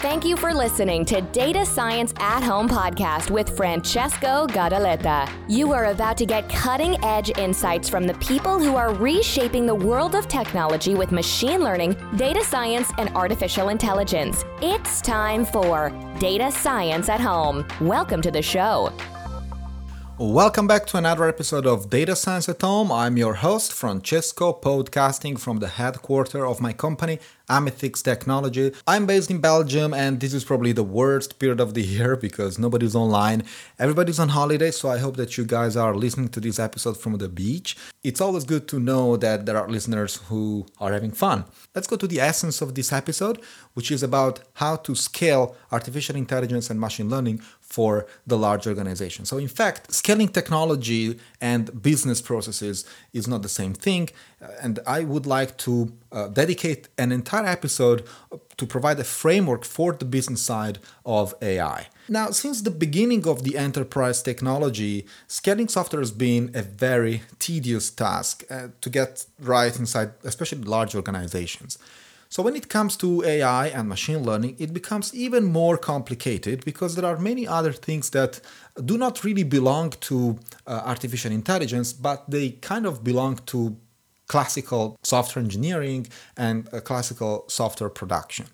Thank you for listening to Data Science at Home podcast with Francesco Gadaletta. You are about to get cutting edge insights from the people who are reshaping the world of technology with machine learning, data science, and artificial intelligence. It's time for Data Science at Home. Welcome to the show. Welcome back to another episode of Data Science at Home. I'm your host, Francesco, podcasting from the headquarters of my company, Amethix Technology. I'm based in Belgium, and this is probably the worst period of the year because nobody's online. Everybody's on holiday, so I hope that you guys are listening to this episode from the beach. It's always good to know that there are listeners who are having fun. Let's go to the essence of this episode, which is about how to scale artificial intelligence and machine learning for the large organization. So, in fact, scaling technology and business processes is not the same thing. Uh, and I would like to uh, dedicate an entire episode to provide a framework for the business side of AI. Now, since the beginning of the enterprise technology, scaling software has been a very tedious task uh, to get right inside, especially large organizations. So when it comes to AI and machine learning, it becomes even more complicated because there are many other things that do not really belong to uh, artificial intelligence, but they kind of belong to classical software engineering and uh, classical software production.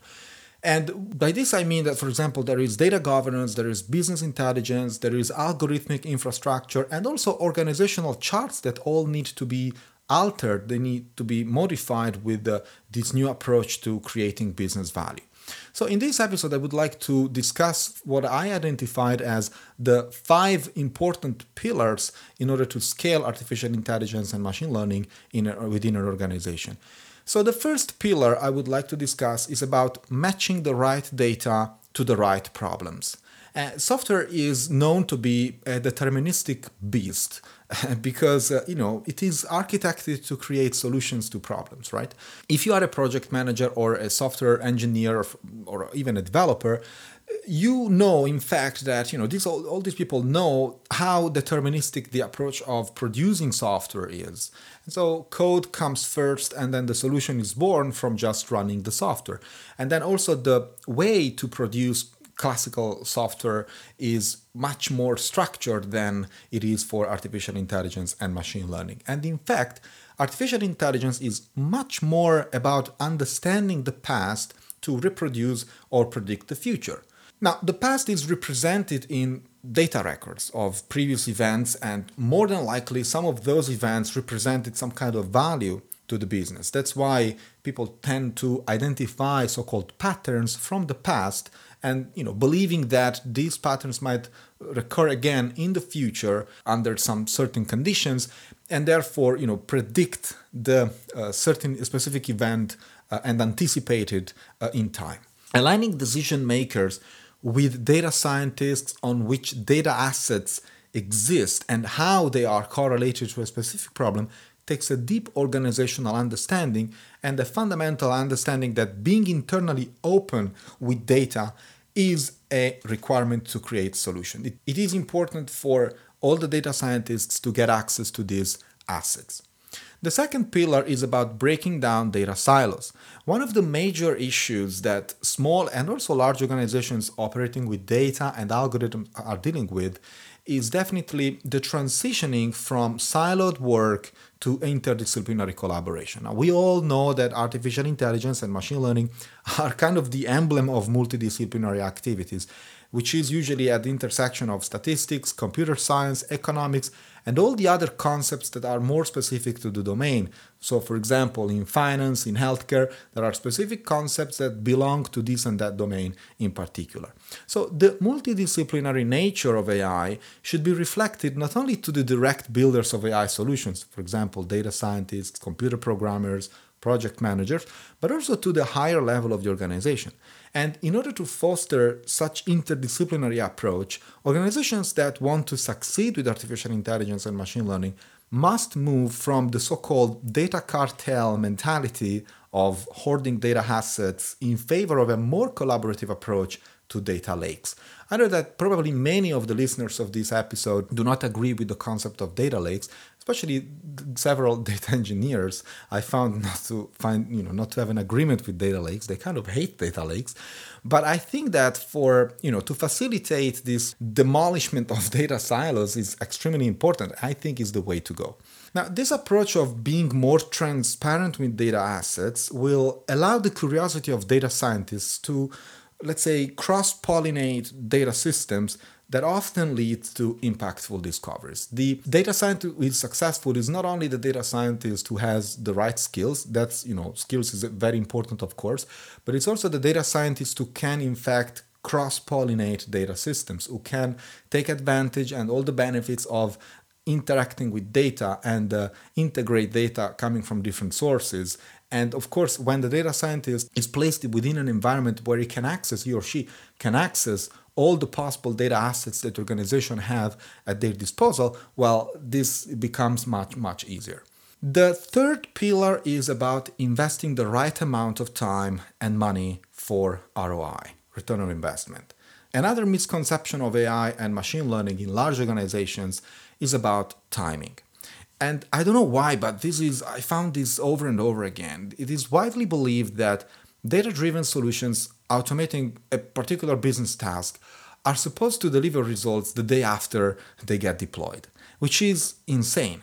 And by this, I mean that, for example, there is data governance, there is business intelligence, there is algorithmic infrastructure, and also organizational charts that all need to be altered, they need to be modified with uh, this new approach to creating business value. So, in this episode, I would like to discuss what I identified as the five important pillars in order to scale artificial intelligence and machine learning in a, within an organization. So, the first pillar I would like to discuss is about matching the right data to the right problems. Uh, software is known to be a deterministic beast because uh, you know it is architected to create solutions to problems right? If you are a project manager or a software engineer or, or even a developer you know in fact that you know these all, all these people know how deterministic the approach of producing software is. And so code comes first and then the solution is born from just running the software. And then also the way to produce classical software is much more structured than it is for artificial intelligence and machine learning. And in fact, artificial intelligence is much more about understanding the past to reproduce or predict the future. Now, the past is represented in data records of previous events, and more than likely, some of those events represented some kind of value to the business. That's why people tend to identify so called patterns from the past and you know believing that these patterns might recur again in the future under some certain conditions and therefore you know predict the uh, certain specific event uh, and anticipate it uh, in time. Aligning decision makers with data scientists on which data assets exist and how they are correlated to a specific problem takes a deep organizational understanding and a fundamental understanding that being internally open with data is a requirement to create solution. It, it is important for all the data scientists to get access to these assets. The second pillar is about breaking down data silos. One of the major issues that small and also large organizations operating with data and algorithms are dealing with is definitely the transitioning from siloed work to interdisciplinary collaboration. Now, we all know that artificial intelligence and machine learning are kind of the emblem of multidisciplinary activities, which is usually at the intersection of statistics, computer science, economics, and all the other concepts that are more specific to the domain. So, for example, in finance, in healthcare, there are specific concepts that belong to this and that domain in particular. So, the multidisciplinary nature of AI should be reflected not only to the direct builders of AI solutions, for example, data scientists, computer programmers, project managers, but also to the higher level of the organization. And in order to foster such interdisciplinary approach, organizations that want to succeed with artificial intelligence and machine learning must move from the so-called data cartel mentality of hoarding data assets in favor of a more collaborative approach to data lakes. I know that probably many of the listeners of this episode do not agree with the concept of data lakes, especially several data engineers, I found not to find, you know, not to have an agreement with data lakes. They kind of hate data lakes. But I think that for, you know, to facilitate this demolishment of data silos is extremely important. I think is the way to go. Now, this approach of being more transparent with data assets will allow the curiosity of data scientists to, let's say, cross pollinate data systems that often lead to impactful discoveries. The data scientist who is successful is not only the data scientist who has the right skills, that's, you know, skills is very important, of course, but it's also the data scientist who can, in fact, cross pollinate data systems, who can take advantage and all the benefits of interacting with data and uh, integrate data coming from different sources. And of course, when the data scientist is placed within an environment where he can access, he or she can access all the possible data assets that organization have at their disposal, well, this becomes much, much easier. The third pillar is about investing the right amount of time and money for ROI, return on investment. Another misconception of AI and machine learning in large organizations is about timing. And I don't know why, but this is I found this over and over again. It is widely believed that data-driven solutions automating a particular business task are supposed to deliver results the day after they get deployed, which is insane.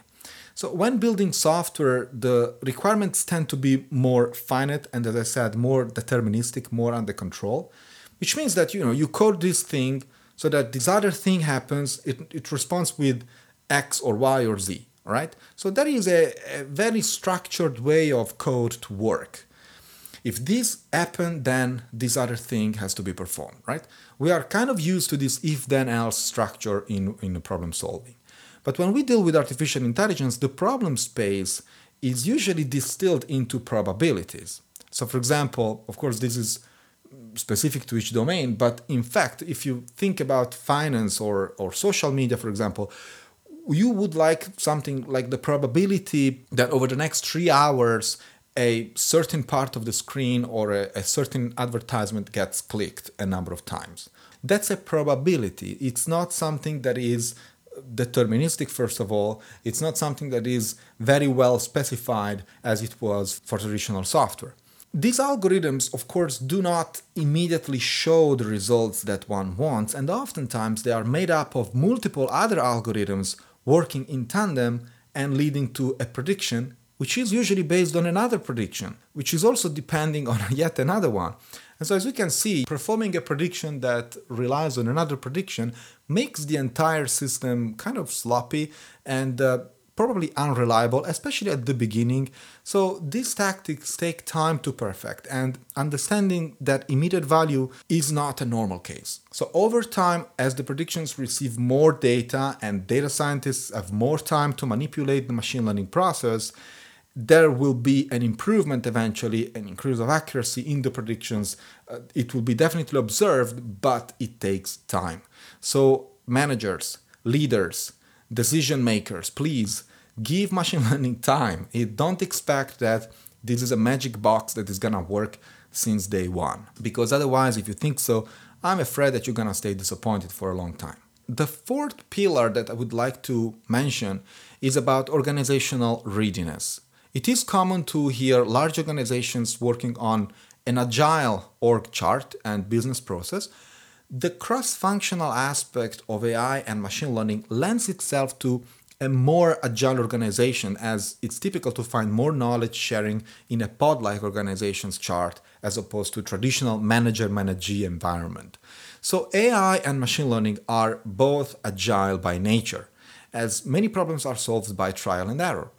So when building software, the requirements tend to be more finite and as I said, more deterministic, more under control, which means that you know you code this thing so that this other thing happens, it, it responds with X or Y or Z, right? So that is a, a very structured way of code to work. If this happened, then this other thing has to be performed, right? We are kind of used to this if then else structure in, in problem solving. But when we deal with artificial intelligence, the problem space is usually distilled into probabilities. So, for example, of course, this is specific to each domain, but in fact, if you think about finance or, or social media, for example, you would like something like the probability that over the next three hours a certain part of the screen or a, a, certain advertisement gets clicked a number of times. That's a probability. It's not something that is deterministic, first of all. It's not something that is very well specified as it was for traditional software. These algorithms, of course, do not immediately show the results that one wants, and oftentimes they are made up of multiple other algorithms working in tandem and leading to a prediction, which is usually based on another prediction, which is also depending on yet another one. And so, as we can see, performing a prediction that relies on another prediction makes the entire system kind of sloppy and uh, probably unreliable, especially at the beginning. So these tactics take time to perfect, and understanding that immediate value is not a normal case. So over time, as the predictions receive more data and data scientists have more time to manipulate the machine learning process, there will be an improvement eventually, an increase of accuracy in the predictions. Uh, it will be definitely observed, but it takes time. So managers, leaders, decision makers, please give machine learning time. don't expect that this is a magic box that is gonna work since day one. Because otherwise, if you think so, I'm afraid that you're gonna stay disappointed for a long time. The fourth pillar that I would like to mention is about organizational readiness. It is common to hear large organizations working on an agile org chart and business process the cross functional aspect of AI and machine learning lends itself to a more agile organization as it's typical to find more knowledge sharing in a pod like organization's chart as opposed to traditional manager managee environment. So AI and machine learning are both agile by nature as many problems are solved by trial and error.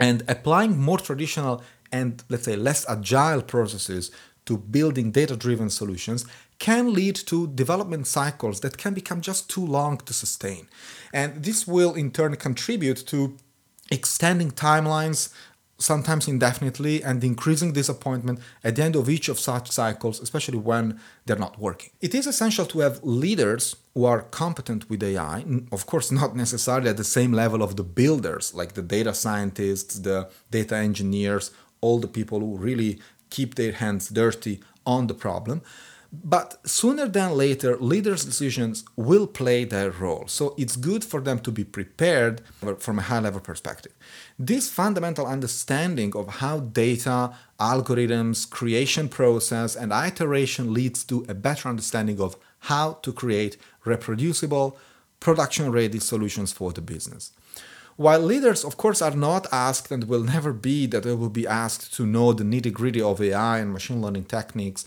And applying more traditional and let's say less agile processes to building data driven solutions can lead to development cycles that can become just too long to sustain. And this will in turn contribute to extending timelines, sometimes indefinitely, and increasing disappointment at the end of each of such cycles, especially when they're not working. It is essential to have leaders who are competent with AI, of course, not necessarily at the same level of the builders, like the data scientists, the data engineers, all the people who really keep their hands dirty on the problem But sooner than later, leaders' decisions will play their role. So it's good for them to be prepared from a high level perspective. This fundamental understanding of how data, algorithms, creation process, and iteration leads to a better understanding of how to create reproducible, production ready solutions for the business. While leaders, of course, are not asked and will never be that they will be asked to know the nitty gritty of AI and machine learning techniques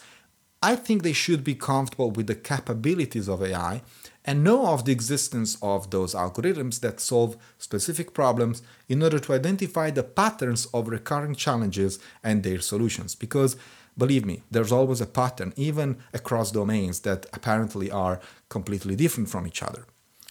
I think they should be comfortable with the capabilities of AI and know of the existence of those algorithms that solve specific problems in order to identify the patterns of recurring challenges and their solutions. Because believe me, there's always a pattern, even across domains that apparently are completely different from each other.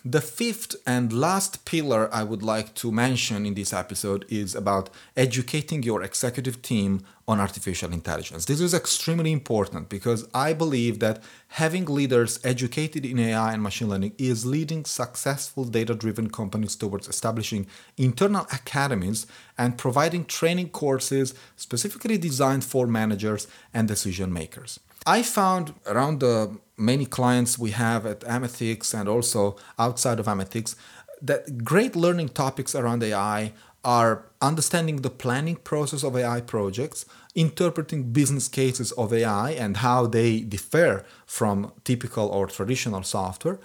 The fifth and last pillar I would like to mention in this episode is about educating your executive team on artificial intelligence. This is extremely important because I believe that having leaders educated in AI and machine learning is leading successful data driven companies towards establishing internal academies and providing training courses specifically designed for managers and decision makers. I found around the many clients we have at Amethix and also outside of Amethix that great learning topics around AI are understanding the planning process of AI projects, interpreting business cases of AI and how they differ from typical or traditional software.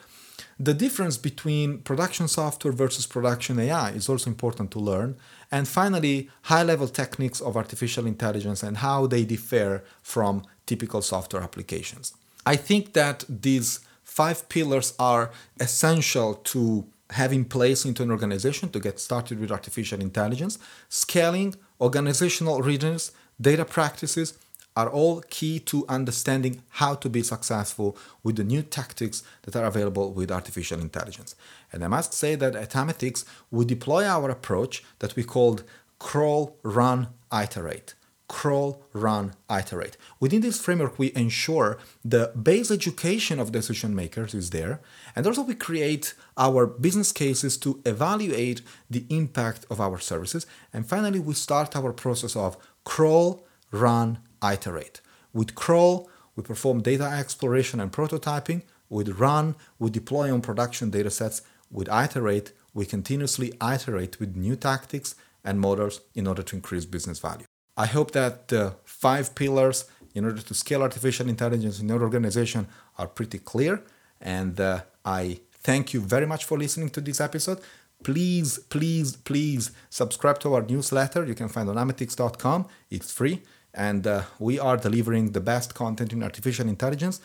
The difference between production software versus production AI is also important to learn. And finally, high level techniques of artificial intelligence and how they differ from typical software applications. I think that these five pillars are essential to have in place into an organization to get started with artificial intelligence. Scaling, organizational readiness, data practices are all key to understanding how to be successful with the new tactics that are available with artificial intelligence. And I must say that at Amethix, we deploy our approach that we called crawl, run, iterate crawl, run, iterate. Within this framework, we ensure the base education of decision makers is there, and also we create our business cases to evaluate the impact of our services. And finally, we start our process of crawl, run, iterate. With crawl, we perform data exploration and prototyping. With run, we deploy on production datasets. With iterate, we continuously iterate with new tactics and models in order to increase business value. I hope that the five pillars in order to scale artificial intelligence in your organization are pretty clear. And uh, I thank you very much for listening to this episode. Please, please, please subscribe to our newsletter. You can find on amethix.com. It's free. And uh, we are delivering the best content in artificial intelligence.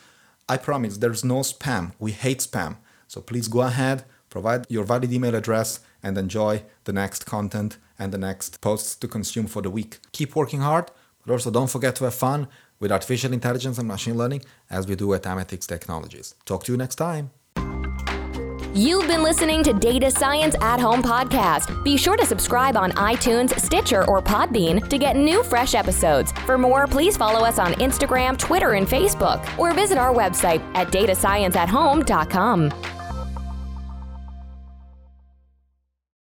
I promise there's no spam. We hate spam. So please go ahead, provide your valid email address, and enjoy the next content and the next posts to consume for the week. Keep working hard, but also don't forget to have fun with artificial intelligence and machine learning as we do at Amethix Technologies. Talk to you next time. You've been listening to Data Science at Home podcast. Be sure to subscribe on iTunes, Stitcher, or Podbean to get new fresh episodes. For more, please follow us on Instagram, Twitter, and Facebook, or visit our website at datascienceathome.com.